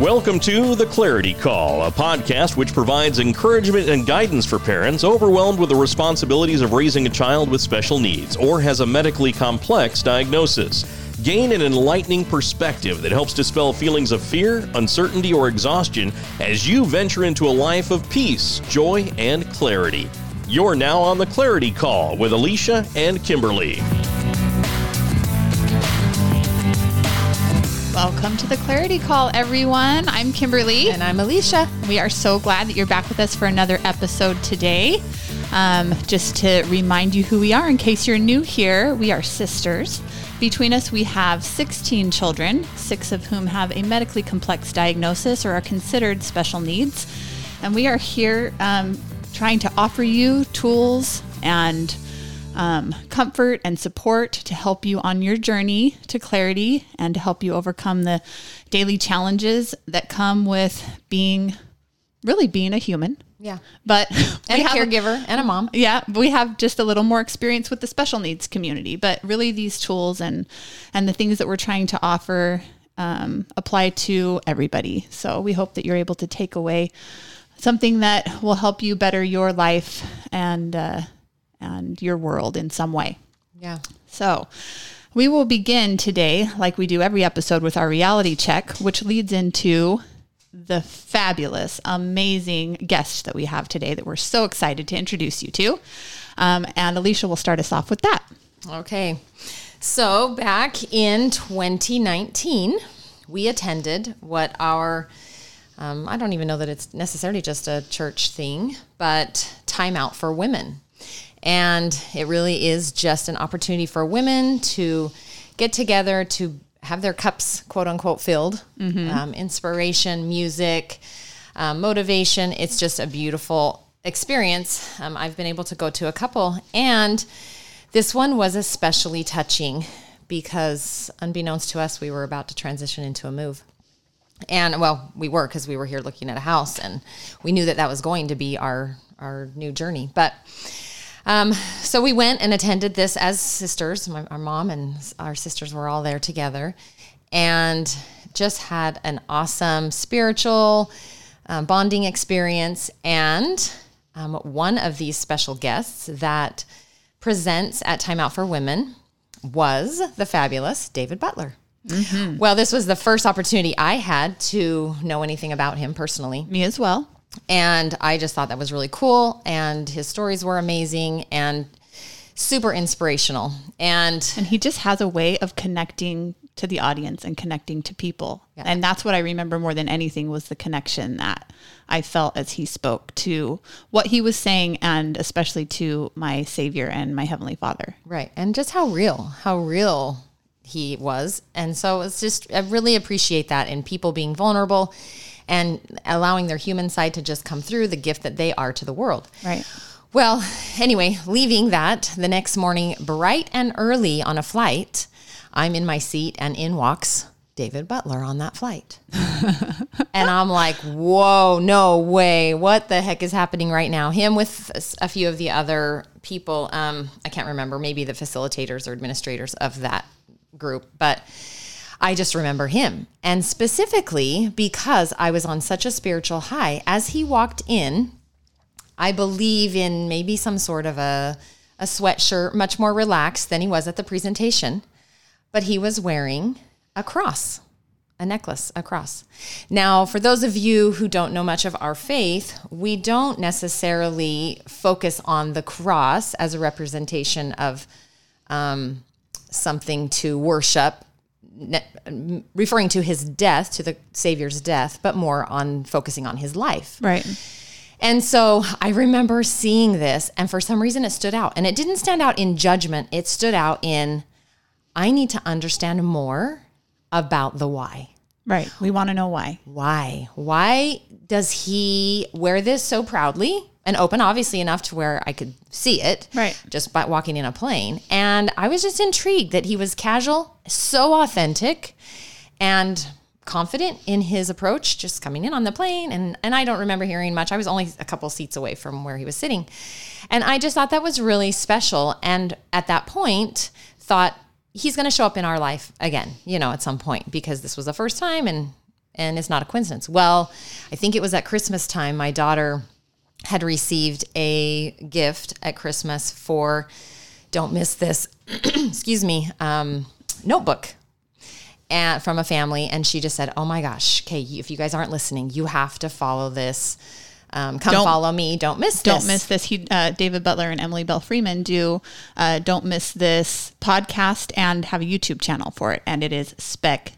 Welcome to The Clarity Call, a podcast which provides encouragement and guidance for parents overwhelmed with the responsibilities of raising a child with special needs or has a medically complex diagnosis. Gain an enlightening perspective that helps dispel feelings of fear, uncertainty, or exhaustion as you venture into a life of peace, joy, and clarity. You're now on The Clarity Call with Alicia and Kimberlee. Welcome to the Clarity Call, everyone. I'm Kimberlee. And I'm Alicia. We are so glad that you're back with us for another episode today. Um, just to remind you who we are in case you're new here, we are sisters. Between us, we have 16 children, six of whom have a medically complex diagnosis or are considered special needs. And we are here um, trying to offer you tools and um, comfort and support to help you on your journey to clarity and to help you overcome the daily challenges that come with being really being a human. Yeah. But and a caregiver and a mom. Yeah, we have just a little more experience with the special needs community, but really these tools and and the things that we're trying to offer um, apply to everybody. So we hope that you're able to take away something that will help you better your life and uh, and your world in some way. Yeah. So, we will begin today, like we do every episode, with our reality check, which leads into the fabulous, amazing guest that we have today that we're so excited to introduce you to. Um, and Alicia will start us off with that. Okay. So, back in 2019, we attended what our um, I don't even know that it's necessarily just a church thing, but Time Out for Women. And it really is just an opportunity for women to get together to have their cups, quote unquote, filled. Mm-hmm. Um, inspiration, music, um, motivation. It's just a beautiful experience. Um, I've been able to go to a couple, and this one was especially touching because, unbeknownst to us, we were about to transition into a move. And well, we were because we were here looking at a house, and we knew that that was going to be our our new journey. But um, so we went and attended this as sisters. My, our mom and our sisters were all there together and just had an awesome spiritual um, bonding experience. And um, one of these special guests that presents at Time Out for Women was the fabulous David Butler. Mm-hmm. Well, this was the first opportunity I had to know anything about him personally. Me as well. And I just thought that was really cool. And his stories were amazing and super inspirational. And and he just has a way of connecting to the audience and connecting to people. Yeah. And that's what I remember more than anything was the connection that I felt as he spoke to what he was saying and especially to my savior and my heavenly father. Right. And just how real, how real he was. And so it's just I really appreciate that in people being vulnerable and allowing their human side to just come through the gift that they are to the world. Right. Well, anyway, leaving that the next morning, bright and early on a flight, I'm in my seat and in walks David Butler on that flight. and I'm like, whoa, no way. What the heck is happening right now? Him with a few of the other people. Um, I can't remember, maybe the facilitators or administrators of that group, but I just remember him. And specifically because I was on such a spiritual high, as he walked in, I believe in maybe some sort of a, a sweatshirt, much more relaxed than he was at the presentation, but he was wearing a cross, a necklace, a cross. Now, for those of you who don't know much of our faith, we don't necessarily focus on the cross as a representation of um, something to worship referring to his death, to the Savior's death, but more on focusing on his life. Right. And so I remember seeing this, and for some reason it stood out. And it didn't stand out in judgment, it stood out in I need to understand more about the why. Right. We want to know why. Why? Why does he wear this so proudly? And open, obviously enough to where I could see it. Right. Just by walking in a plane. And I was just intrigued that he was casual, so authentic, and confident in his approach, just coming in on the plane. And, and I don't remember hearing much. I was only a couple seats away from where he was sitting. And I just thought that was really special. And at that point, thought he's going to show up in our life again, you know, at some point because this was the first time and and it's not a coincidence. Well, I think it was at Christmas time. My daughter had received a gift at Christmas for, don't miss this, excuse me, um, notebook and from a family. And she just said, Oh my gosh, okay, if you guys aren't listening, you have to follow this. Um, come Don't- follow me. Don't miss Don't this. miss this. He, uh, David Butler and Emily Belle Freeman do uh, Don't Miss This podcast and have a YouTube channel for it. And it is spectacular.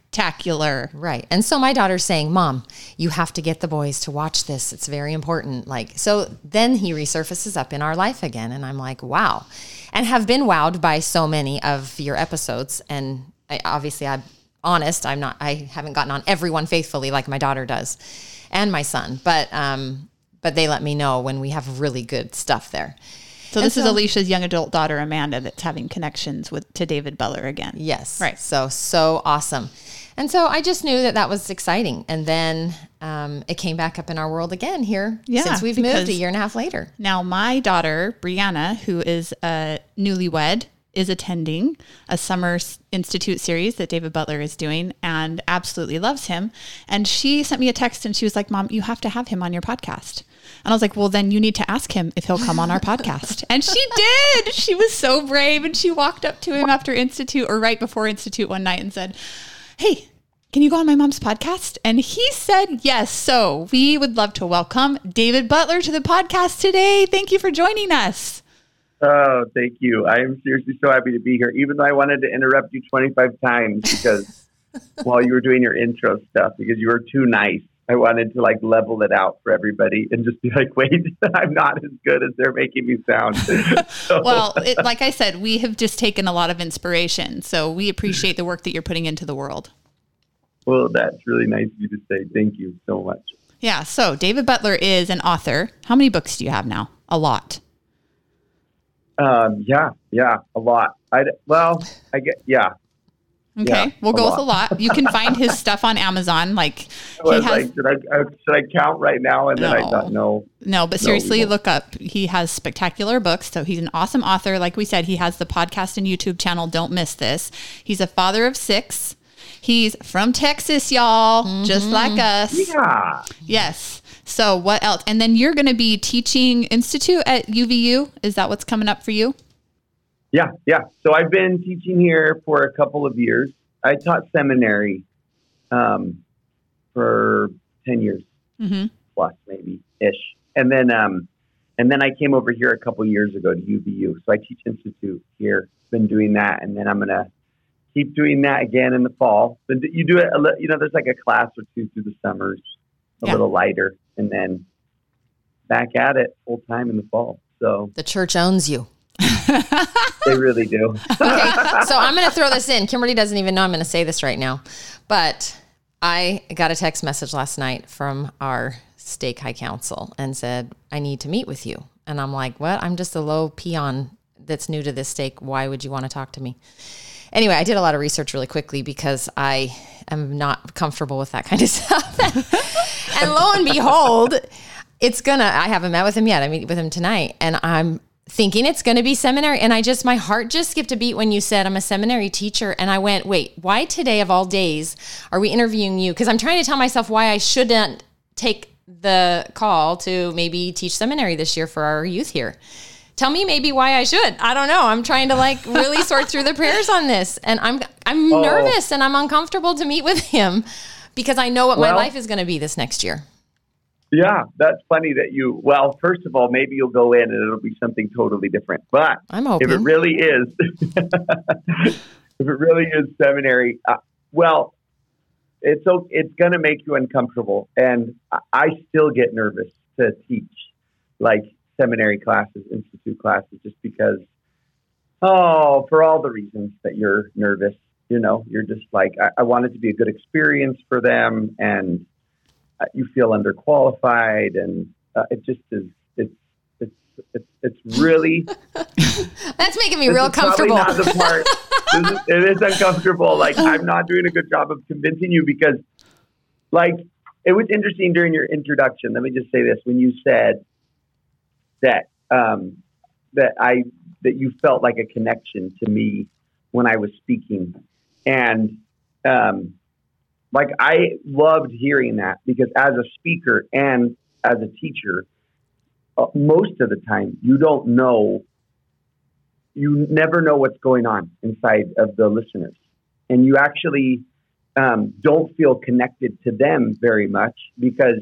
Right. And so my daughter's saying, Mom, you have to get the boys to watch this. It's very important. Like, so then he resurfaces up in our life again. And I'm like, wow. And have been wowed by so many of your episodes. And I, obviously, I'm honest. I'm not, I haven't gotten on everyone faithfully like my daughter does and my son. But, um, but they let me know when we have really good stuff there. So this is Alicia's young adult daughter, Amanda, that's having connections with to David Butler again. Yes. Right. So, so awesome. And so I just knew that that was exciting. And then um, it came back up in our world again here Yeah, since we've moved a year and a half later. Now, my daughter, Brianna, who is a newlywed, is attending a summer institute series that David Butler is doing and absolutely loves him. And she sent me a text and she was like, Mom, you have to have him on your podcast. And I was like, Well, then you need to ask him if he'll come on our podcast. And she did. She was so brave. And she walked up to him after Institute or right before Institute one night and said, Hey, can you go on my mom's podcast? And he said yes. So we would love to welcome David Butler to the podcast today. Thank you for joining us. Oh, thank you. I am seriously so happy to be here, even though I wanted to interrupt you 25 times because while you were doing your intro stuff, because you were too nice. I wanted to like level it out for everybody and just be like, wait, I'm not as good as they're making me sound. So, Well, it, like I said, we have just taken a lot of inspiration. So we appreciate the work that you're putting into the world. well, that's really nice of you to say. Thank you so much. Yeah. So David Butler is an author. How many books do you have now? A lot. Um, yeah, yeah, a lot. I well, I get yeah. Okay. Yeah, we'll go with a lot. lot. You can find his stuff on Amazon. Like I he has like, should I, uh, should I count right now? And then I No. thought, no. No, but seriously, won't. look up. He has spectacular books. So he's an awesome author. Like we said, he has the podcast and YouTube channel. Don't miss this. He's a father of six. He's from Texas, y'all, just like us. Yeah. Yes. So what else? And then you're going to be teaching institute at UVU. Is that what's coming up for you? Yeah, yeah. So I've been teaching here for a couple of years. I taught seminary um, for ten years Mm-hmm. plus, maybe ish, and then um, and then I came over here a couple years ago to UVU. So I teach institute here. Been doing that, and then I'm gonna keep doing that again in the fall. But you do it, a li- you know. There's like a class or two through the summers, a Yeah. little lighter, and then back at it full time in the fall. So The church owns you. they really do. Okay, so I'm going to throw this in. Kimberlee doesn't even know I'm going to say this right now, but I got a text message last night from our stake high council and said, I need to meet with you. And I'm like, what? I'm just a low peon that's new to this stake. Why would you want to talk to me? Anyway, I did a lot of research really quickly because I am not comfortable with that kind of stuff. and lo and behold, it's gonna, I haven't met with him yet. I meet with him tonight and I'm thinking it's gonna be seminary. And I just, my heart just skipped a beat when you said I'm a seminary teacher. And I went, wait, why today of all days are we interviewing you? Because I'm trying to tell myself why I shouldn't take the call to maybe teach seminary this year for our youth here. Tell me maybe why I should. I don't know. I'm trying to like really sort through the prayers on this, and I'm I'm Oh. nervous and I'm uncomfortable to meet with him because I know what my life is going to be this next year. Yeah, that's funny that you. Well, first of all, maybe you'll go in and it'll be something totally different. But I'm if it really is, if it really is seminary, uh, well, it's it's going to make you uncomfortable, and I, still get nervous to teach like seminary classes, institute classes, just because. Oh, for all the reasons that you're nervous, you know, you're just like I, I want it to be a good experience for them, and you feel underqualified, and uh, it just is. It's it's it's it's really That's making me real is probably comfortable. not the part. is, it is uncomfortable. Like I'm not doing a good job of convincing you because, like, it was interesting during your introduction. Let me just say this: when you said that um, that I that you felt like a connection to me when I was speaking, and um, like I loved hearing that because as a speaker and as a teacher, uh, most of the time you don't know, you never know what's going on inside of the listeners, and you actually um, don't feel connected to them very much because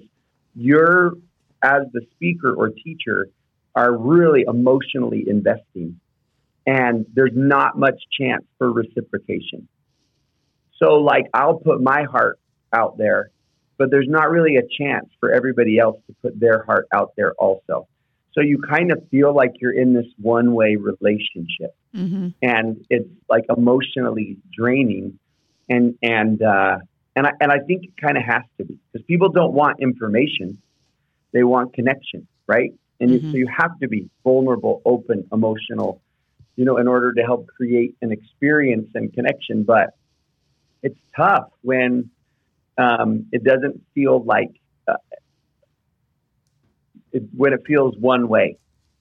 you're as the speaker or teacher are really emotionally investing and there's not much chance for reciprocation. So, like, I'll put my heart out there, but there's not really a chance for everybody else to put their heart out there also. So, you kind of feel like you're in this one way relationship, mm-hmm. and it's like emotionally draining. And, and, uh, and I, and I think it kind of has to be because people don't want information, they want connection, right? And mm-hmm. you, so you have to be vulnerable, open, emotional, you know, in order to help create an experience and connection. But it's tough when um, it doesn't feel like uh, it, when it feels one way,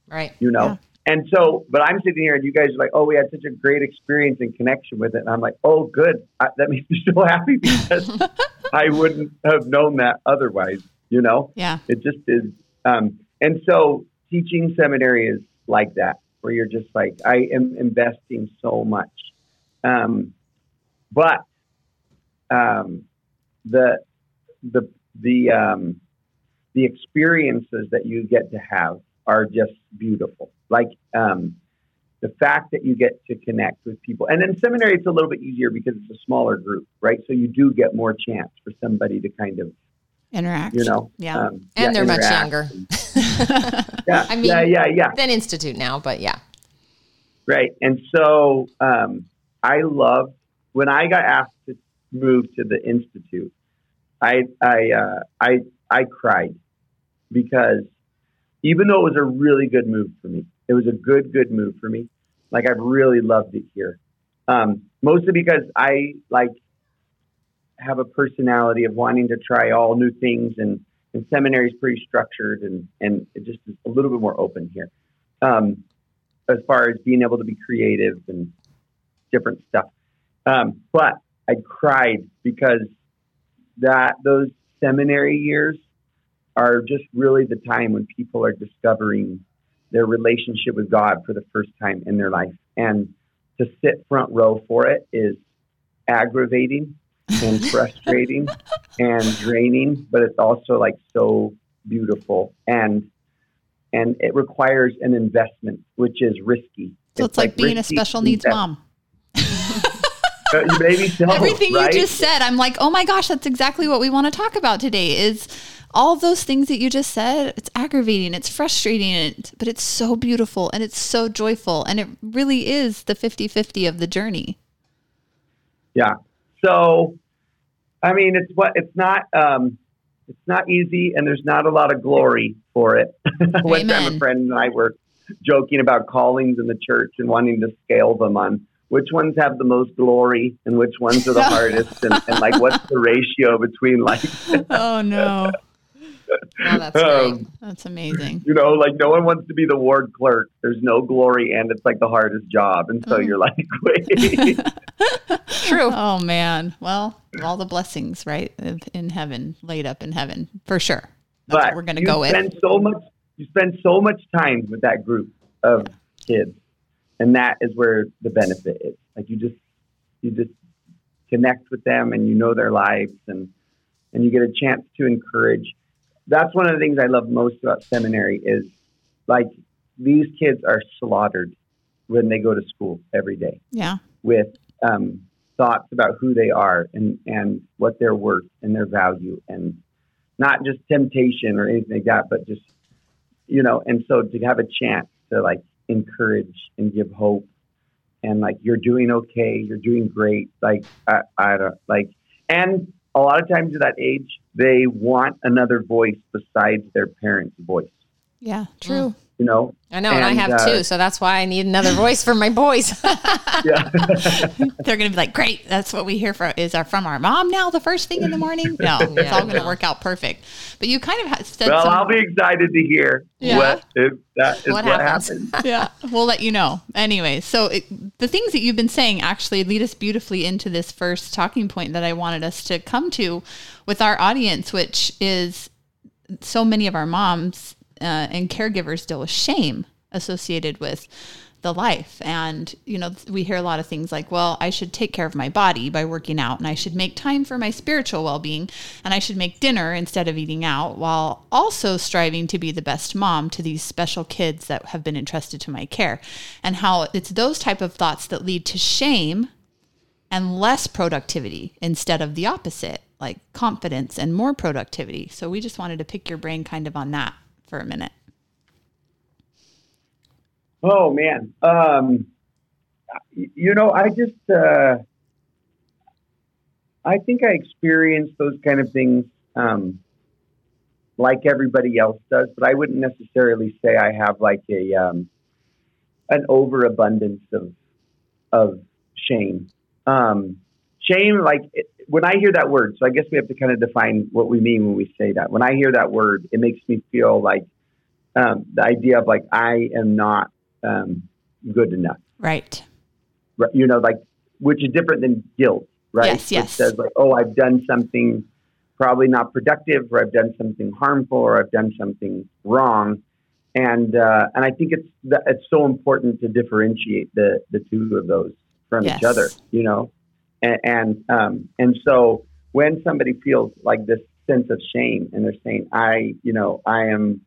right? You know. Yeah. And so, but I'm sitting here and you guys are like, oh, we had such a great experience and connection with it. And I'm like, oh, good. I, that makes me so happy because I wouldn't have known that otherwise, you know? Yeah. It just is. Um, and so teaching seminary is like that, where you're just like, I am investing so much. Um, but um, the the the um, the experiences that you get to have are just beautiful. Like um, the fact that you get to connect with people, and in seminary it's a little bit easier because it's a smaller group, right? So you do get more chance for somebody to kind of interact. You know, yeah, um, and yeah, they're much younger. yeah, I mean, yeah, yeah, yeah. Than institute now, but yeah, right. And so um, I love when I got asked to move to the institute. I I uh, I I cried because even though it was a really good move for me, it was a good good move for me. Like I've really loved it here, um, mostly because I like have a personality of wanting to try all new things and, and seminary is pretty structured and, and it just is a little bit more open here. Um, as far as being able to be creative and different stuff. Um, but I cried because that those seminary years are just really the time when people are discovering their relationship with God for the first time in their life. And to sit front row for it is aggravating and frustrating and draining, but it's also like so beautiful and and it requires an investment, which is risky. So it's, it's like, like, being a special needs mom. Uh, maybe so, Everything right? you just said, I'm like, oh my gosh, that's exactly what we want to talk about today. Is all those things that you just said. It's aggravating, it's frustrating, but it's so beautiful and it's so joyful, and it really is the 50-50 of the journey. Yeah, so, I mean, it's what it's not. Um, it's not easy, and there's not a lot of glory for it. One time, a friend and I were joking about callings in the church and wanting to scale them on which ones have the most glory and which ones are the hardest, and, and, like what's the ratio between like. oh no. Oh, that's um, That's amazing. You know, like no one wants to be the ward clerk. There's no glory, and it's like the hardest job. And so oh. you're like, wait. True. Oh man. Well, all the blessings, right, in heaven, laid up in heaven, for sure. That's but we're going to go spend with. So much. You spend so much time with that group of kids, and that is where the benefit is. Like you just, you just connect with them, and you know their lives, and and you get a chance to encourage that's one of the things I love most about seminary is like these kids are slaughtered when they go to school every day. Yeah. With um, thoughts about who they are and, and what they're worth and their value and not just temptation or anything like that, but just, you know, and so to have a chance to like encourage and give hope and like, you're doing okay, you're doing great. Like, I, I don't like, and a lot of times at that age, they want another voice besides their parents' voice. Yeah, true. Mm. You know. I know, and, and I have uh, two, so that's why I need another voice for my boys. yeah, they're going to be like, "Great, that's what we hear from is our from our mom now. The first thing in the morning. No, yeah, it's all going to work out perfect." But you kind of said. Well, some, I'll be excited to hear yeah. what if that is what, what happens. happens. yeah, we'll let you know. Anyway, so it, the things that you've been saying actually lead us beautifully into this first talking point that I wanted us to come to with our audience, which is so many of our moms uh, and caregivers deal with shame associated with the life. And, you know, we hear a lot of things like, well, I should take care of my body by working out, and I should make time for my spiritual well being, and I should make dinner instead of eating out, while also striving to be the best mom to these special kids that have been entrusted to my care. And how it's those type of thoughts that lead to shame and less productivity instead of the opposite, like confidence and more productivity. So we just wanted to pick your brain kind of on that for a minute? Oh man, um, you know, I just uh, I think I experienced those kind of things um, like everybody else does, but I wouldn't necessarily say I have like a um, an overabundance of of shame. Um, shame, like it, when I hear that word, so I guess we have to kind of define what we mean when we say that. When I hear that word, it makes me feel like um, the idea of like I am not um, good enough. Right. Right. You know, like which is different than guilt, right? Yes. Yes. It says like, oh, I've done something probably not productive, or I've done something harmful, or I've done something wrong. And uh, and I think it's it's so important to differentiate the the two of those from yes. each other. You know, and and, um, and so when somebody feels like this sense of shame and they're saying, I, you know, I am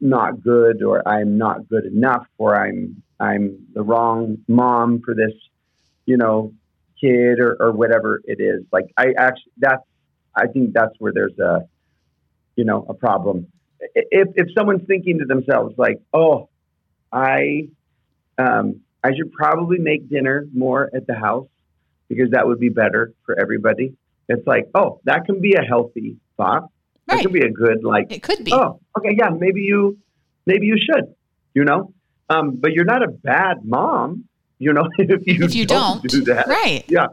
not good or I'm not good enough or I'm I'm the wrong mom for this, you know, kid or, or whatever it is. Like I actually that's I think that's where there's a you know, a problem. If if someone's thinking to themselves like, Oh, I um I should probably make dinner more at the house because that would be better for everybody. It's like, oh, that can be a healthy thought. Right. That could be a good like. It could be. Oh, okay, yeah, maybe you, maybe you should. You know, um, but you're not a bad mom. You know, if you, if you don't, don't do that, right? Yeah,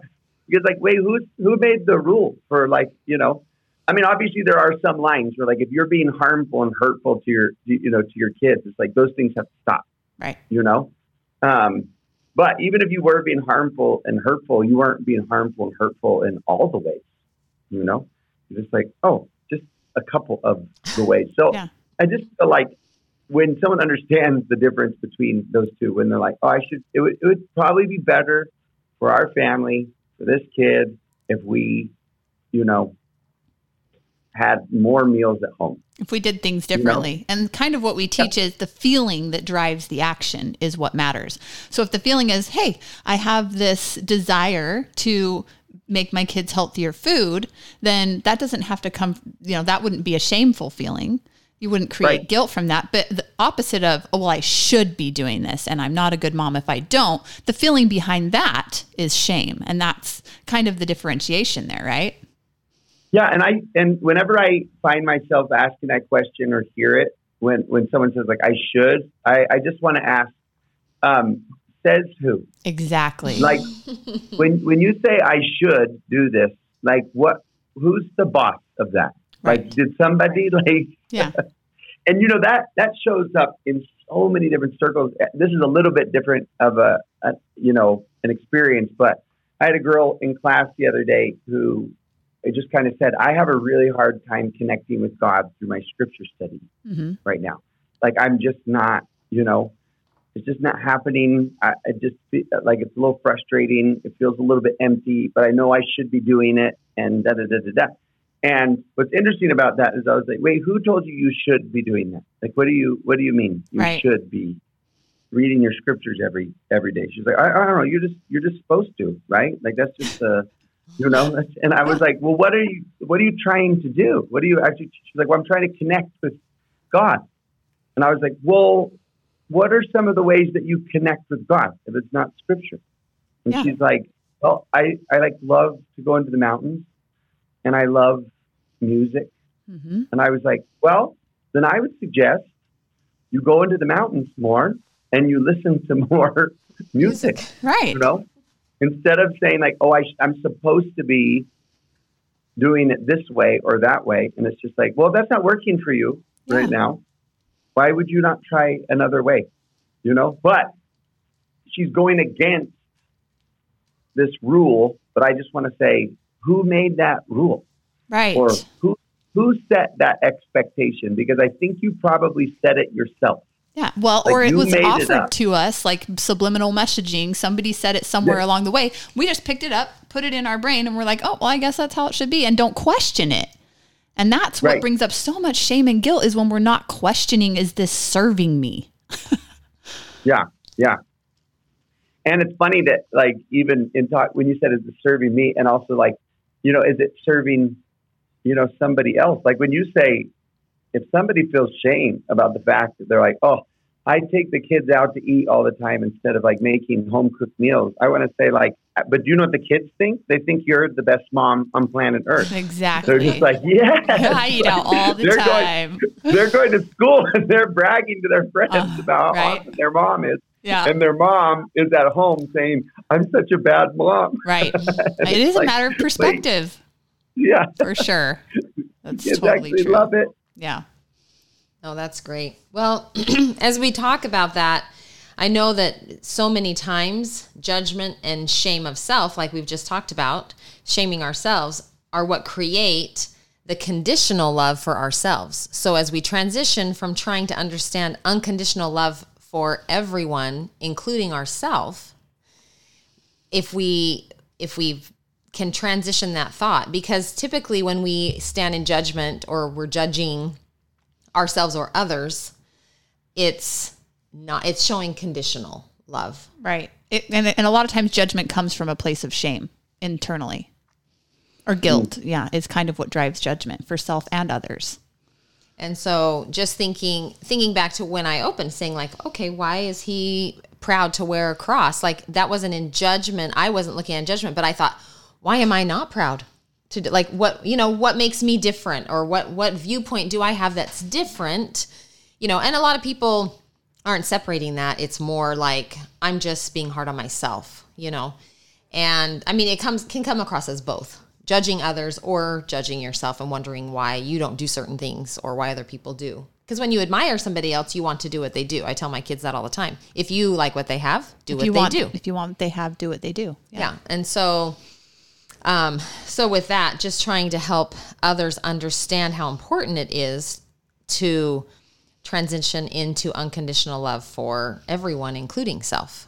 because like, wait, who who made the rule for like, you know? I mean, obviously there are some lines where like if you're being harmful and hurtful to your, you know, to your kids, it's like those things have to stop. Right. You know, um, but even if you were being harmful and hurtful, you weren't being harmful and hurtful in all the ways. You know, you're just like, oh, just a couple of the ways. So yeah. I just feel like when someone understands the difference between those two, when they're like, oh, I should, it would, it would probably be better for our family, for this kid, if we, you know, had more meals at home. If we did things differently. You know? And kind of what we teach is the feeling that drives the action is what matters. So if the feeling is, hey, I have this desire to make my kids healthier food, then that doesn't have to come, you know, that wouldn't be a shameful feeling. You wouldn't create right. guilt from that. But the opposite of, oh, well, I should be doing this and I'm not a good mom if I don't, the feeling behind that is shame. And that's kind of the differentiation there, right? Yeah, and I and whenever I find myself asking that question or hear it when when someone says like I should, I, I just want to ask, um, says who? Exactly. Like when when you say I should do this, like what? Who's the boss of that? Right. Like did somebody like? Yeah. and you know that that shows up in so many different circles. This is a little bit different of a, a you know an experience, but I had a girl in class the other day who it just kind of said, I have a really hard time connecting with God through my scripture study mm-hmm. right now. Like I'm just not, you know, it's just not happening. I, I just feel like it's a little frustrating. It feels a little bit empty, but I know I should be doing it. And da da da da da. And what's interesting about that is I was like, wait, who told you you should be doing that? Like, what do you what do you mean you right. should be reading your scriptures every every day? She's like, I, I don't know. You're just you're just supposed to, right? Like that's just a you know? And i was like well what are you what are you trying to do? What are you actually she's like well i'm trying to connect with god. And i was like well what are some of the ways that you connect with god if it's not scripture? And yeah. she's like well i i like love to go into the mountains and i love music. Mm-hmm. and i was like well then i would suggest you go into the mountains more and you listen to more music, Right. you know, instead of saying like, oh, I sh- I'm supposed to be doing it this way or that way. And it's just like, well, that's not working for you right now. Why would you not try another way? You know, but she's going against this rule. But I just want to say, who made that rule? Right. or who who set that expectation? Because I think you probably set it yourself. Yeah. Well, Like, or it was made it offered to us like subliminal messaging. Somebody said it somewhere Yeah. along the way. We just picked it up, put it in our brain, and we're like, oh, well, I guess that's how it should be. And don't question it. And that's what Right. brings up so much shame and guilt is when we're not questioning, is this serving me? Yeah, yeah. And it's funny that like even in talk when you said is it serving me, and also like you know is it serving you know somebody else? Like when you say if somebody feels shame about the fact that they're like oh I take the kids out to eat all the time instead of like making home cooked meals. I want to say like, but do you know what the kids think? They think you're the best mom on planet Earth. Exactly. They're just like, yeah. I eat out all the they're time. Going, they're going to school and they're bragging to their friends Uh, about how right. awesome their mom is. yeah. And their mom is at home saying, I'm such a bad mom. Right. it is a matter of perspective Yeah. for sure. That's Kids totally actually true. love it. Yeah. Oh, that's great. Well, as we talk about that, I know that so many times judgment and shame of self, like we've just talked about, shaming ourselves, are what create the conditional love for ourselves. So as we transition from trying to understand unconditional love for everyone, including ourselves, if we if we can transition that thought because typically when we stand in judgment or we're judging ourselves or others, it's not it's showing conditional love. Right. It, and, and a lot of times judgment comes from a place of shame internally or guilt. Mm. Yeah. Is kind of what drives judgment for self and others. And so just thinking thinking back to when I opened saying like, okay, why is he proud to wear a cross? Like that wasn't in judgment. I wasn't looking at judgment, but I thought, why am I not proud? To do, like what, you know, what makes me different or what what viewpoint do I have that's different? You know, and a lot of people aren't separating that. It's more like I'm just being hard on myself, you know. And I mean, it comes can come across as both judging others or judging yourself and wondering why you don't do certain things or why other people do. Because when you admire somebody else, you want to do what they do. I tell my kids that all the time. If you like what they have, do If what they want, do. if you want what they have, do what they do. Yeah. And so um so with that, just trying to help others understand how important it is to transition into unconditional love for everyone including self.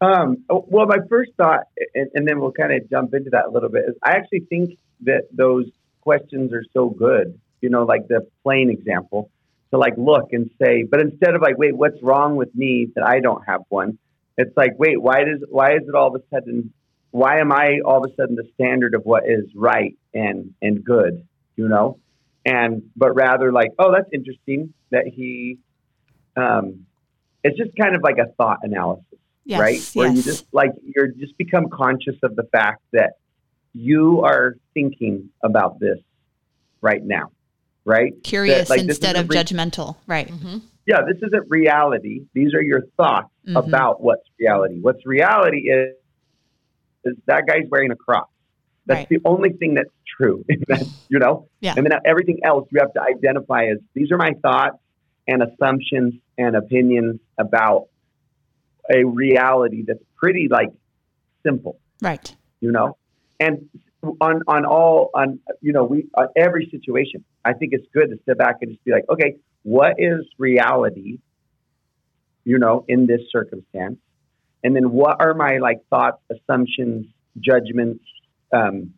Um, oh, well, my first thought, and, and then we'll kind of jump into that a little bit, is I actually think that those questions are so good. You know, like the plane example, to like look and say, but instead of like, wait, what's wrong with me that I don't have one? It's like, wait, why does why is it all of a sudden? Why am I all of a sudden the standard of what is right and and good? You know, and but rather like, oh, that's interesting that he. Um, it's just kind of like a thought analysis Yes, right? Where you just like you're just become conscious of the fact that you are thinking about this right now, right? Curious That, like, instead of isn't re- judgmental. Right. Yeah, this isn't reality. These are your thoughts Mhm. about what's reality. What's reality is is that guy's wearing a cross. That's Right. the only thing that's true. You know, Yeah. and then everything else you have to identify as these are my thoughts and assumptions and opinions about a reality that's pretty like simple, Right. you know. And on on all on you know we on every situation, I think it's good to step back and just be like, okay, what is reality, you know, in this circumstance, and then what are my like thoughts, assumptions, judgments, um,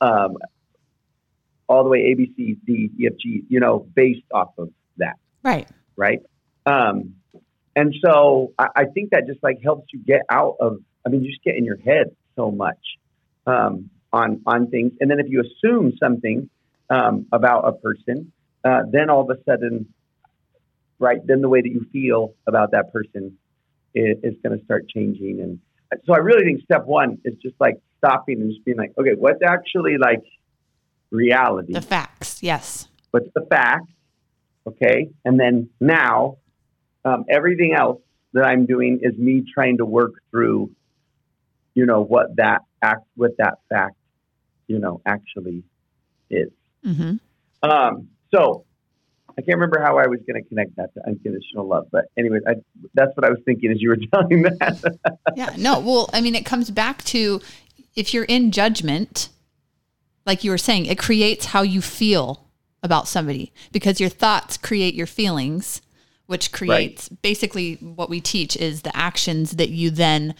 um, all the way A B C D E F G, you know, based off of that Right. right? Um, and so I, I think that just like helps you get out of. I mean, you just get in your head so much um, on on things, and then if you assume something um, about a person, uh, then all of a sudden, right? Then the way that you feel about that person is, is going to start changing, and so I really think step one is just like stopping and just being like, okay, what's actually like reality? The facts. Yes. what's the fact Okay. And then now, um, everything else that I'm doing is me trying to work through, you know, what that act, what that fact, you know, actually is. Mm-hmm. Um, so I can't remember how I was going to connect that to unconditional love, but anyway, I, that's what I was thinking as you were telling that. yeah, no. Well, I mean, it comes back to if you're in judgment, like you were saying, it creates how you feel about somebody because your thoughts create your feelings, which creates right. basically what we teach is the actions that you then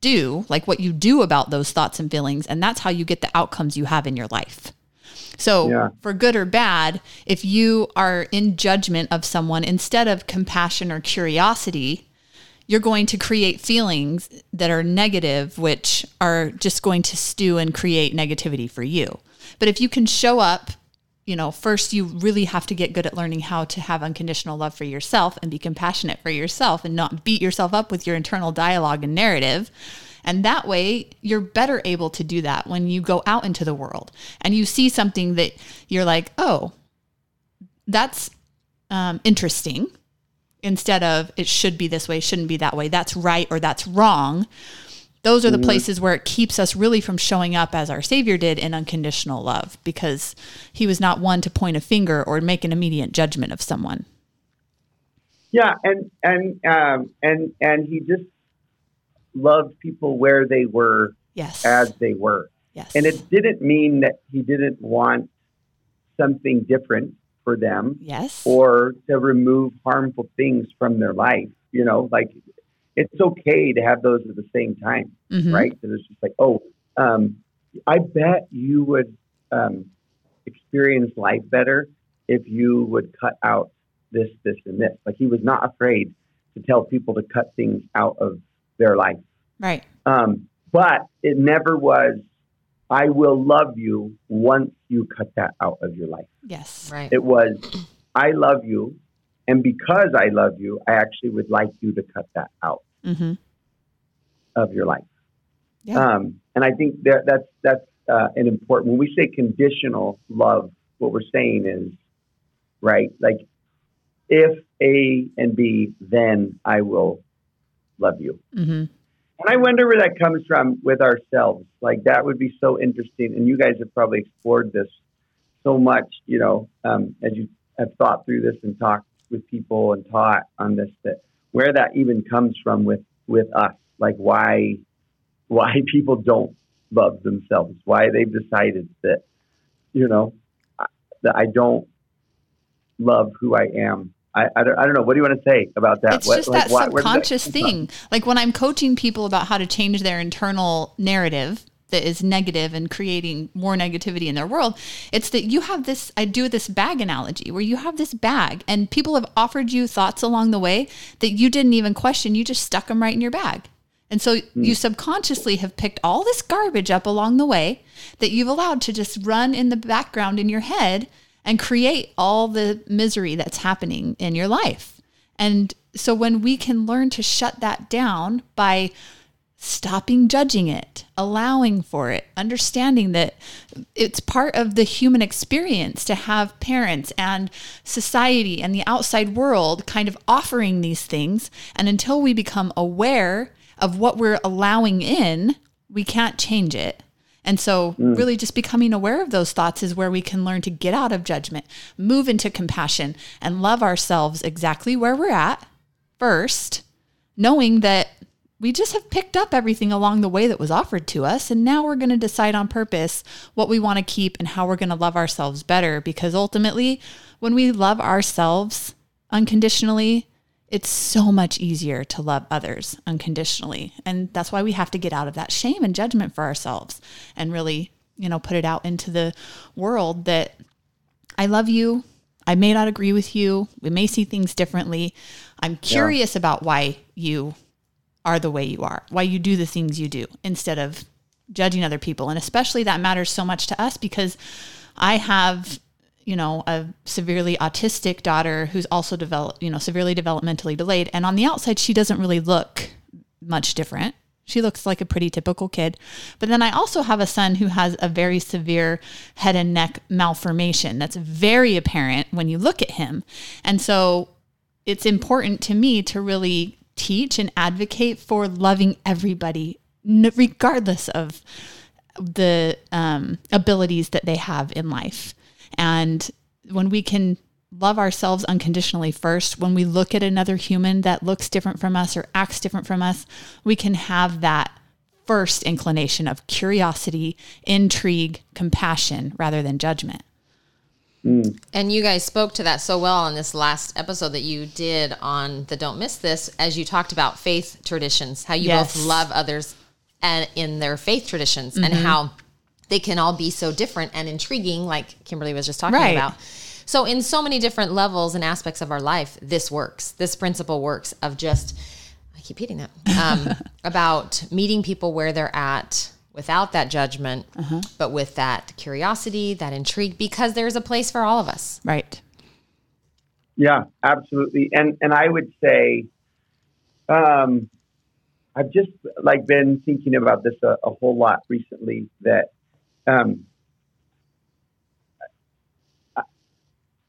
do, like what you do about those thoughts and feelings. And that's how you get the outcomes you have in your life. So, yeah. for good or bad, if you are in judgment of someone instead of compassion or curiosity, you're going to create feelings that are negative, which are just going to stew and create negativity for you. But if you can show up, you know, first you really have to get good at learning how to have unconditional love for yourself and be compassionate for yourself and not beat yourself up with your internal dialogue and narrative. And that way, you're better able to do that when you go out into the world and you see something that you're like, oh, that's um, interesting, instead of it should be this way, shouldn't be that way, that's right or that's wrong. Those are the mm-hmm. places where it keeps us really from showing up as our Savior did in unconditional love because he was not one to point a finger or make an immediate judgment of someone. Yeah, and and um, and and he just loved people where they were yes. as they were. Yes. And it didn't mean that he didn't want something different for them. Yes. Or to remove harmful things from their life. You know, like it's okay to have those at the same time, mm-hmm. right? And it's just like, oh, um, I bet you would um, experience life better if you would cut out this, this, and this. Like he was not afraid to tell people to cut things out of their life. Right. Um, but it never was, I will love you once you cut that out of your life. Yes. Right. It was, I love you. And because I love you, I actually would like you to cut that out mm-hmm. of your life. Yeah. Um, and I think that that's, that's uh, an important, when we say conditional love, what we're saying is, right, like if A and B, then I will love you. Mm-hmm. And I wonder where that comes from with ourselves. Like that would be so interesting. And you guys have probably explored this so much, you know, um, as you have thought through this and talked with people and taught on this, that where that even comes from with, with us, like why, why people don't love themselves, why they've decided that, you know, that I don't love who I am I, I, don't, I don't know. What do you want to say about that? It's what, just like, that subconscious that thing. Like when I'm coaching people about how to change their internal narrative that is negative and creating more negativity in their world, it's that you have this, I do this bag analogy where you have this bag and people have offered you thoughts along the way that you didn't even question. You just stuck them right in your bag. And so mm. you subconsciously have picked all this garbage up along the way that you've allowed to just run in the background in your head and create all the misery that's happening in your life. And so when we can learn to shut that down by stopping judging it, allowing for it, understanding that it's part of the human experience to have parents and society and the outside world kind of offering these things. And until we become aware of what we're allowing in, we can't change it. And so, mm. really, just becoming aware of those thoughts is where we can learn to get out of judgment, move into compassion, and love ourselves exactly where we're at first, knowing that we just have picked up everything along the way that was offered to us. And now we're going to decide on purpose what we want to keep and how we're going to love ourselves better. Because ultimately, when we love ourselves unconditionally, it's so much easier to love others unconditionally. And that's why we have to get out of that shame and judgment for ourselves and really, you know, put it out into the world that I love you. I may not agree with you. We may see things differently. I'm curious yeah. about why you are the way you are, why you do the things you do instead of judging other people. And especially that matters so much to us because I have you know, a severely autistic daughter who's also developed, you know, severely developmentally delayed. And on the outside, she doesn't really look much different She looks like a pretty typical kid. But then I also have a son who has a very severe head and neck malformation that's very apparent when you look at him. And so it's important to me to really teach and advocate for loving everybody, regardless of the um, abilities that they have in life. And when we can love ourselves unconditionally first, when we look at another human that looks different from us or acts different from us, we can have that first inclination of curiosity, intrigue, compassion rather than judgment. Mm. And you guys spoke to that so well in this last episode that you did on the Don't Miss This, as you talked about faith traditions, how you yes. both love others and in their faith traditions, mm-hmm. and how they can all be so different and intriguing, like Kimberlee was just talking right. about. So, in so many different levels and aspects of our life, this works. This principle works of just, I keep hitting that, um, about meeting people where they're at without that judgment, uh-huh. but with that curiosity, that intrigue, because there's a place for all of us. Right. Yeah, absolutely. And and I would say, um, I've just like been thinking about this a, a whole lot recently. That um,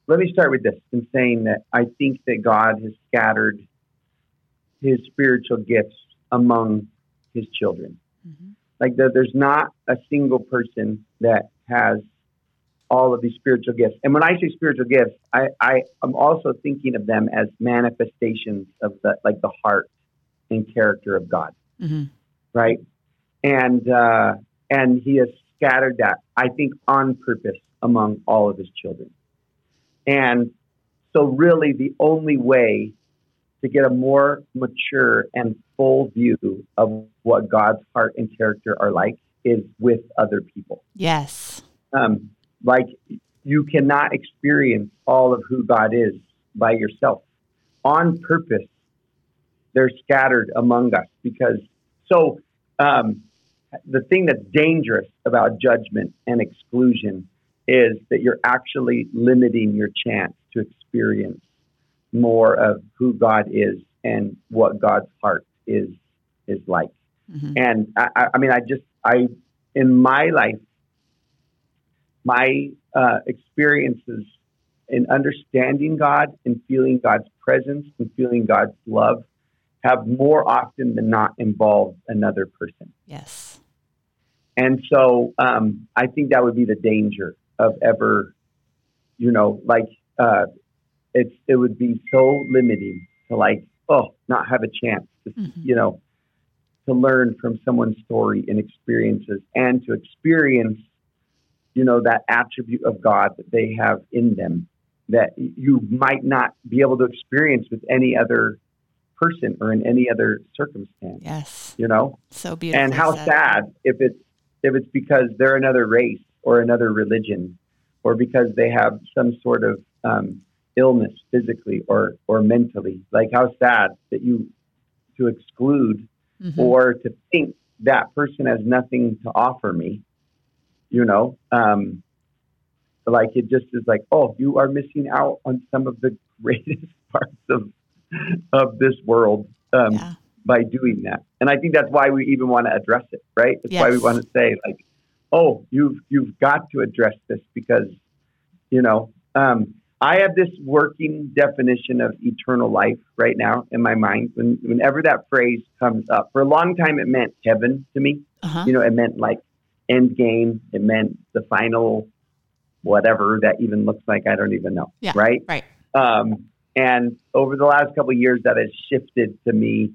let me start with this in saying that I think that God has scattered his spiritual gifts among his children. Mm-hmm. Like the, there's not a single person that has all of these spiritual gifts. And when I say spiritual gifts, I, I am also thinking of them as manifestations of the like the heart and character of God. Mm-hmm. Right. And uh, and he has scattered that, I think, on purpose among all of his children. And so, really, the only way to get a more mature and full view of what God's heart and character are like is with other people. Yes. Um, like, you cannot experience all of who God is by yourself. On purpose, they're scattered among us because, so, um, the thing that's dangerous about judgment and exclusion is that you're actually limiting your chance to experience more of who God is and what God's heart is is like. Mm-hmm. And I, I, mean, I just I in my life, my uh, experiences in understanding God and feeling God's presence and feeling God's love have more often than not involved another person. Yes. And so um, I think that would be the danger of ever, you know, like uh, it's it would be so limiting to like oh not have a chance to mm-hmm. you know to learn from someone's story and experiences and to experience you know that attribute of God that they have in them that you might not be able to experience with any other person or in any other circumstance. Yes. You know? So beautiful. And how said. sad if it's if it's because they're another race or another religion, or because they have some sort of um, illness physically or or mentally. Like how sad that you to exclude mm-hmm. or to think that person has nothing to offer me. You know, um, like it just is like, oh, you are missing out on some of the greatest parts of of this world. Um, yeah. By doing that, and I think that's why we even want to address it, right? That's yes. why we want to say, like, oh, you've you've got to address this because, you know, um, I have this working definition of eternal life right now in my mind. When whenever that phrase comes up, for a long time it meant heaven to me. Uh-huh. You know, it meant like end game. It meant the final whatever that even looks like. I don't even know. Yeah, right. Right. Um, and over the last couple of years, that has shifted to me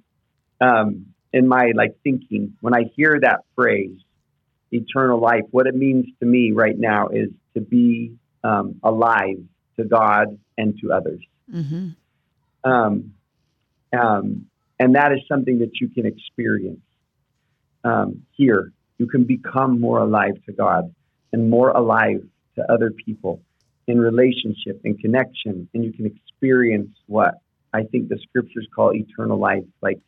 um, in my like thinking. When I hear that phrase, eternal life. What it means to me right now is to be um, alive to God and to others. Mm-hmm. Um, um, and that is something that you can experience um, here. You can become more alive to God and more alive to other people in relationship and connection. And you can experience what I think the scriptures call eternal life, like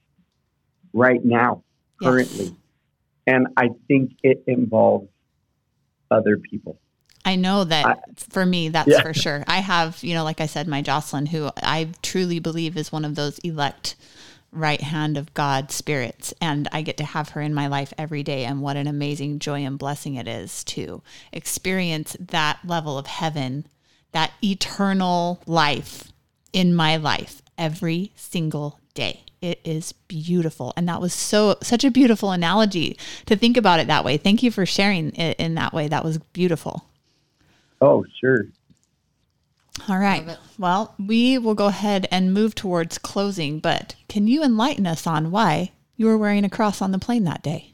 right now, currently. Yes. And I think it involves other people. I know that I, for me, that's yeah. for sure. I have, you know, like I said, my Jocelyn, who I truly believe is one of those elect right hand of God spirits. And I get to have her in my life every day. And what an amazing joy and blessing it is to experience that level of heaven, that eternal life in my life every single day. It is beautiful. And that was so, such a beautiful analogy to think about it that way. Thank you for sharing it in that way. That was beautiful. Oh, sure. All right. Well, we will go ahead and move towards closing, but can you enlighten us on why you were wearing a cross on the plane that day?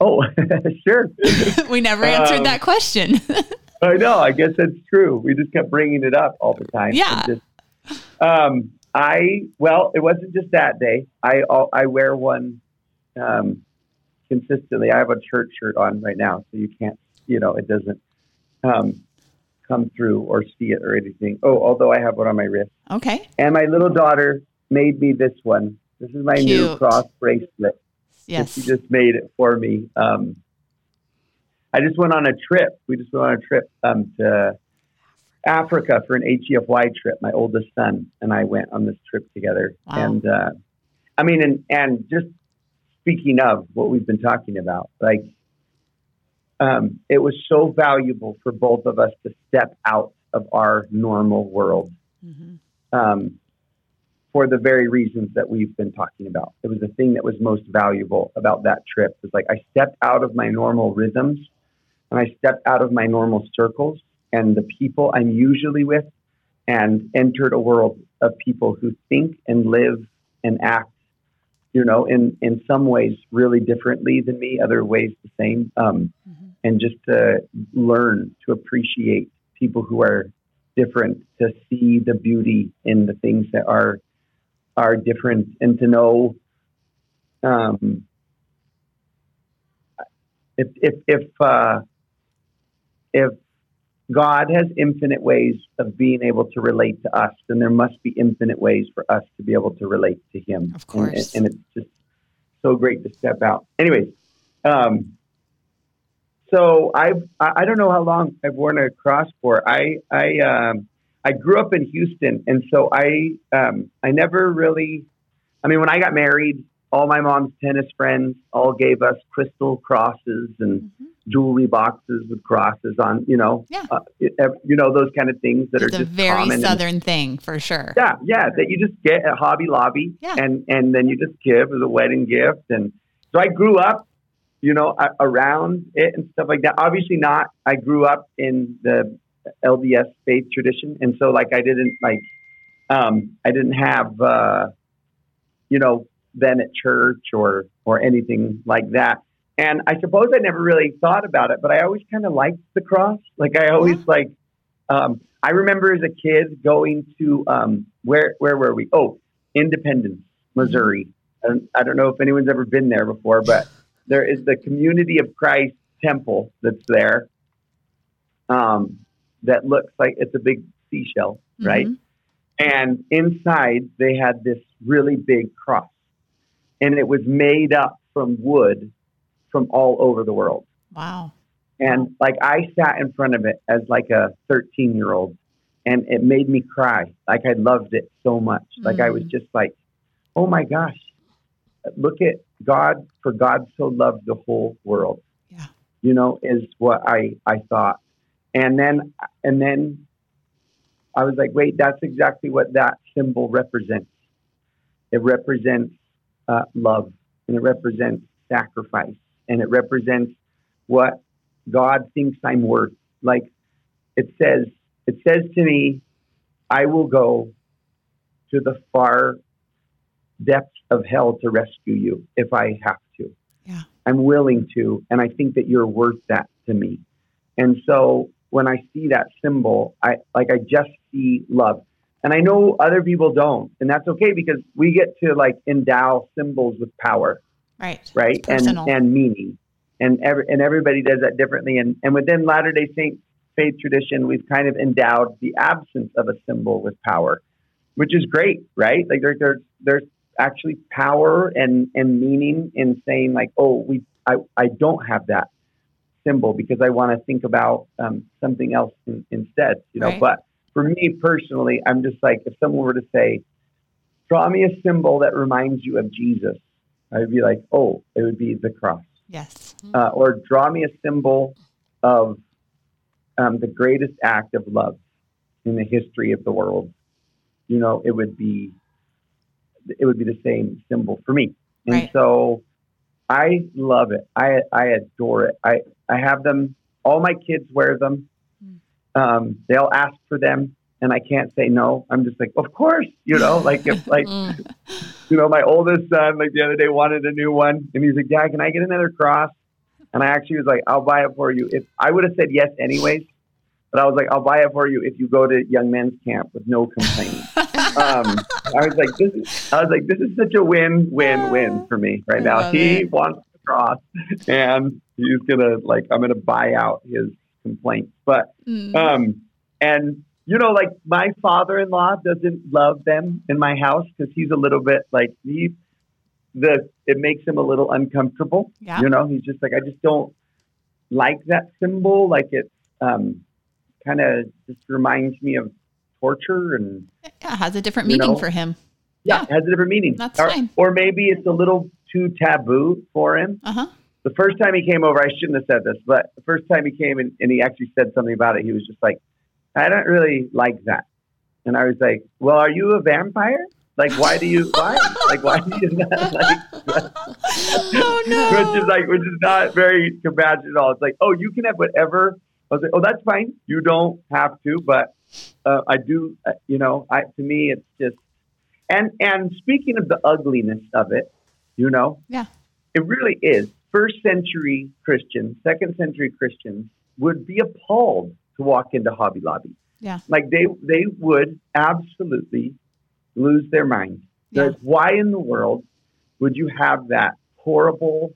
Oh, sure. we never answered Um, that question. I know. I guess that's true. We just kept bringing it up all the time. Yeah. Just, um, I well, it wasn't just that day. I I'll- wear one um, consistently. I have a church shirt on right now, so you can't. You know, it doesn't um, come through or see it or anything. Oh, although I have one on my wrist. okay. And my little daughter made me this one. This is my new cross bracelet. Yes. She just made it for me. Um, I just went on a trip. We just went on a trip um, to Africa for an HEFY trip. My oldest son and I went on this trip together. Wow. And uh, I mean, and, and just speaking of what we've been talking about, like um, it was so valuable for both of us to step out of our normal world Mhm. um, for the very reasons that we've been talking about. It was the thing that was most valuable about that trip. Was like I stepped out of my normal rhythms and I stepped out of my normal circles and the people I'm usually with and entered a world of people who think and live and act, you know, in, in some ways really differently than me, other ways the same. Um, And just to learn to appreciate people who are different, to see the beauty in the things that are are different, and to know um, if if if uh, if God has infinite ways of being able to relate to us, then there must be infinite ways for us to be able to relate to Him. Of course. and, and it's just so great to step out. Anyways, um, so I've I I don't know how long I've worn a cross for. I I um, I grew up in Houston, and so I um, I never really. I mean, when I got married, all my mom's tennis friends all gave us crystal crosses and jewelry boxes with crosses on. You know, Yeah. uh, you know those kind of things that It's are a just very common and- southern thing for sure. yeah, yeah, that you just get at Hobby Lobby, Yeah. and and then you just give as a wedding gift, and so I grew up, you know, a- around it and stuff like that. Obviously, not. I grew up in the LDS faith tradition, and so like I didn't like, um, I didn't have, uh, you know, then at church or or anything like that. And I suppose I never really thought about it, but I always kind of liked the cross. Like I always like. Um, I remember as a kid going to um, where where were we? Oh, Independence, Missouri. And I don't know if anyone's ever been there before, but there is the Community of Christ Temple that's there. Um, that looks like it's a big seashell, right? Mhm. And inside they had this really big cross, and it was made up from wood from all over the world. Wow. And like I sat in front of it as like a 13 year old and it made me cry. Like I loved it so much. Like I was Mm. just like, oh my gosh, look at God, for God so loved the whole world. Yeah. You know, is what I, I thought. And then, and then I was like, wait, that's exactly what that symbol represents. It represents uh, love and it represents sacrifice and it represents what God thinks I'm worth. Like it says, it says to me, I will go to the far depths of hell to rescue you if I have to. Yeah. I'm willing to, and I think that you're worth that to me. And so when I see that symbol, I like I just see love. And I know other people don't, and that's okay because we get to like endow symbols with power Right. right? And and meaning, and every and everybody does that differently. And and within Latter Day Saint faith tradition, we've kind of endowed the absence of a symbol with power, which is great, right? Like there, there's there's actually power and and meaning in saying like, oh, we I I don't have that symbol because I want to think about um, something else in, instead, you know. Right. But for me personally, I'm just like if someone were to say, draw me a symbol that reminds you of Jesus. I'd be like, oh, it would be the cross. Yes. Uh, or draw me a symbol of um, the greatest act of love in the history of the world. You know, it would be it would be the same symbol for me. And Right. so I love it. I I adore it. I I have them. All my kids wear them. Um, they'll ask for them, and I can't say no. I'm just like, of course, you know, like if like you know, my oldest son, like the other day, wanted a new one, and he's like, Dad, can I get another cross? And I actually was like, I'll buy it for you. If I would have said yes anyways, but I was like, I'll buy it for you if you go to young men's camp with no complaining. um, I was like, this is, I was like, this is such a win, win, win for me right I now. He it. wants the cross, and he's gonna like, I'm gonna buy out his complaints. But Mm. um, and you know, like my father-in-law doesn't love them in my house because he's a little bit like he, the it makes him a little uncomfortable. Yeah. You know, he's just like I just don't like that symbol. Like it um, kind of just reminds me of torture and Yeah, it has a different meaning know, for him. yeah, it has a different meaning. That's or, fine. or maybe it's a little too taboo for him. Uh huh. the first time he came over, I shouldn't have said this, but the first time he came and, and he actually said something about it, he was just like, I don't really like that. And I was like, Well, are you a vampire? Like, why do you, why? Like, why do you not like, Oh no. which is like, which is not very compassionate at all. It's like, oh, you can have whatever. I was like, oh, that's fine. You don't have to, but uh, I do, uh, you know, I, to me, it's just, and, and speaking of the ugliness of it, you know, Yeah. it really is. First century Christians, second century Christians would be appalled to walk into Hobby Lobby. Yeah. Like they they would absolutely lose their mind. Yeah. Like, why in the world would you have that horrible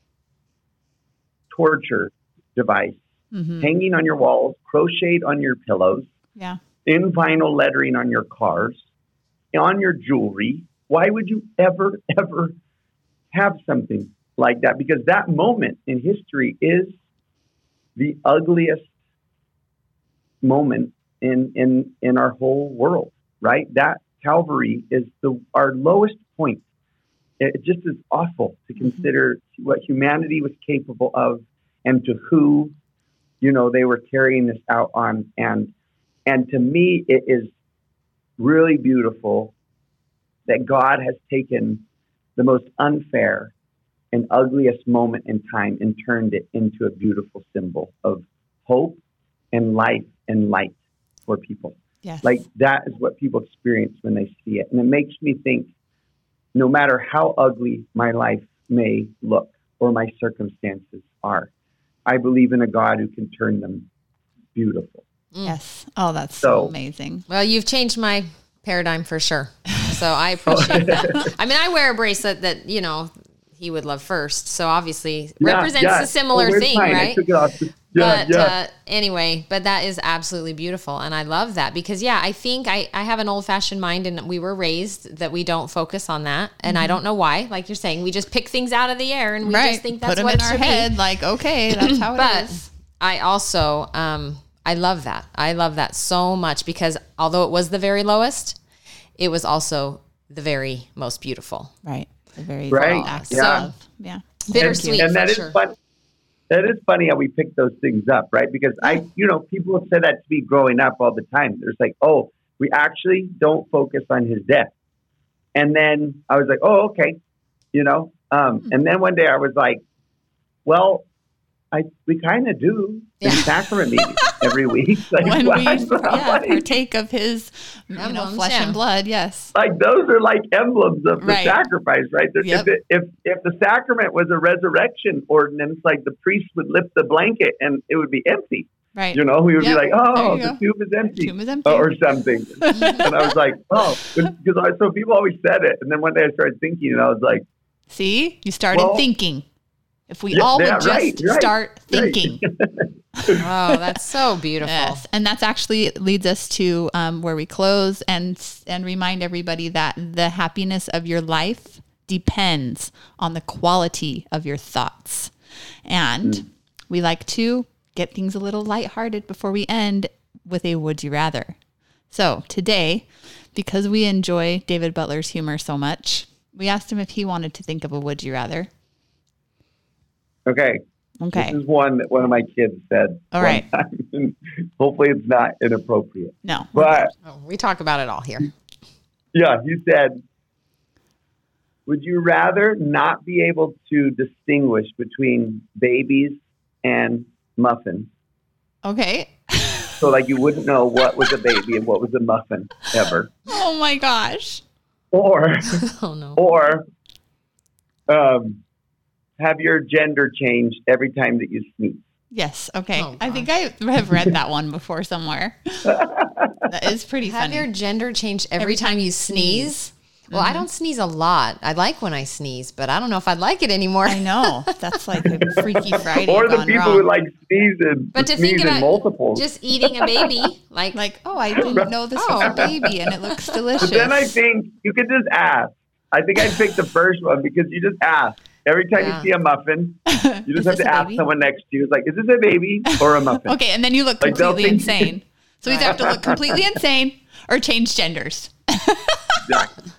torture device hmm hanging on your walls, crocheted on your pillows, Yeah. in vinyl lettering on your cars, on your jewelry. Why would you ever, ever have something like that? Because that moment in history is the ugliest moment in in in our whole world, right? That Calvary is the our lowest point. It just is awful to mm-hmm. consider what humanity was capable of and to who you know they were carrying this out on and and to me it is really beautiful that God has taken the most unfair and ugliest moment in time and turned it into a beautiful symbol of hope and life and light for people. Yes. Like that is what people experience when they see it. And it makes me think no matter how ugly my life may look or my circumstances are, I believe in a God who can turn them beautiful. Mm. yes. Oh, that's so, So- amazing. Well, you've changed my paradigm for sure. So I appreciate that. I mean, I wear a bracelet that, you know, he would love first. So obviously Yeah, represents yeah. a similar where's thing, mine? I right? took it off. Yeah, but yeah. Uh, anyway, but that is absolutely beautiful. And I love that because, yeah, I think I, I have an old fashioned mind and we were raised that we don't focus on that. And I don't know why. Like you're saying, we just pick things out of the air and we right. just think that's Put them what in our should head. be. Like, okay, that's how it is. But I also, um, I love that. I love that so much because although it was the very lowest, it was also the very most beautiful. Right. A very Right. act Yeah. of. Yeah. Bittersweet and, and that for is sure. fun. That is funny how we pick those things up, right? Because I, you know, people have said that to me growing up all the time. There's like, oh, we actually don't focus on his death. And then I was like, oh, okay, you know. Um, and then one day I was like, well, I we kind of do in sacrament meetings every week. Like, when we yeah, Like- partake of his you know, flesh yeah. and blood, yes. like those are like emblems of the Right. sacrifice, right? Yep. If, it, if if the sacrament was a resurrection ordinance, like the priest would lift the blanket and it would be empty. Right. You know, we would Yep. be like, "Oh, the go. tomb is empty," Tomb is empty. Oh, or something. and I was like, "Oh," because I so people always said it, and then one day I started thinking, and I was like, See, you started Well- thinking. If we Yeah, all would just right, right, start right. thinking. Oh, that's so beautiful. Yes, and that's actually leads us to um, where we close and and remind everybody that the happiness of your life depends on the quality of your thoughts, and we like to get things a little lighthearted before we end with a would you rather. So today, because we enjoy David Butler's humor so much, we asked him if he wanted to think of a would you rather. Okay. Okay. This is one that one of my kids said. All right. Hopefully, it's not inappropriate. No. But Oh, we talk about it all here. yeah, he said, "Would you rather not be able to distinguish between babies and muffins? Okay. So, like, you wouldn't know what was a baby and what was a muffin ever, Oh my gosh. or Oh no. or um, have your gender changed every time that you sneeze." Yes. Okay. Oh, I think I have read that one before somewhere. that is pretty Have funny. your gender change every, Every time, time you you sneeze? sneeze. Well, I mm-hmm. don't sneeze a lot. I like when I sneeze, but I don't know if I'd like it anymore. I know. That's like a Freaky Friday. Or the gone people wrong. who like sneezing, But to sneeze think in about multiples. Just eating a baby, like, like, oh, I didn't know this was a baby and it looks delicious. But then I think you could just ask. I think I'd pick the first one because you just ask. Every time Yeah. you see a muffin, you just have to ask baby? someone next to you. It's like, is this a baby or a muffin? okay, and then you look Like, they'll completely think- insane. So we either have to look completely insane or change genders. Exactly.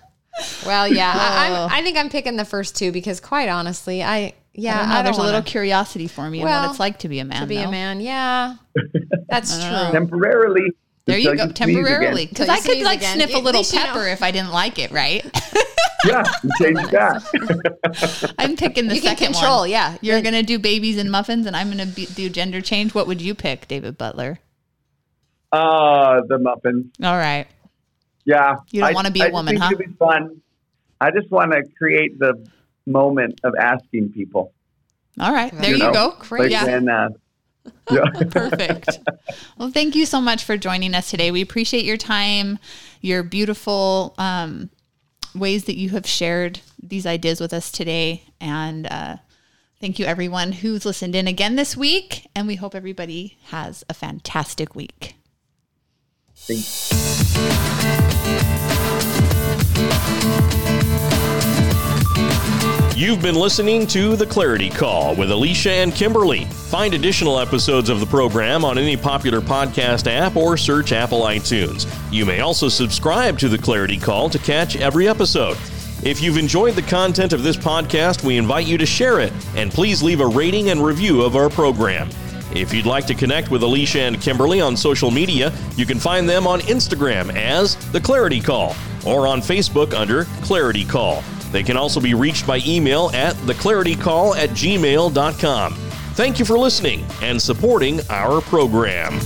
well, yeah. I, Oh. I'm, I think I'm picking the first two because, quite honestly, I yeah, I don't know. I don't There's a little curiosity for me in Well, what it's like to be a man. to be a man. Yeah, that's I don't know. true. Temporarily. There you go. Temporarily, because I could like again. sniff a little least you know. pepper if I didn't like it, right? Yeah, you change that. I'm picking the You can second control. one. Yeah, You're gonna do babies and muffins, and I'm gonna be, do gender change. What would you pick, David Butler? Uh, the muffins. All right. Yeah. You don't wanna be a I woman, think huh? It'd be fun. I just want to create the moment of asking people. All right. There you, know, go. Great. Like Yeah. when, uh, yeah. Perfect. well, thank you so much for joining us today. We appreciate your time, your beautiful um, ways that you have shared these ideas with us today. And uh, thank you, everyone who's listened in again this week. And we hope everybody has a fantastic week. Thank- You've been listening to The Clarity Call with Alicia and Kimberlee. Find additional episodes of the program on any popular podcast app or search Apple iTunes. You may also subscribe to The Clarity Call to catch every episode. If you've enjoyed the content of this podcast, we invite you to share it and please leave a rating and review of our program. If you'd like to connect with Alicia and Kimberlee on social media, you can find them on Instagram as The Clarity Call or on Facebook under Clarity Call. They can also be reached by email at theclaritycall at gmail.com. Thank you for listening and supporting our program.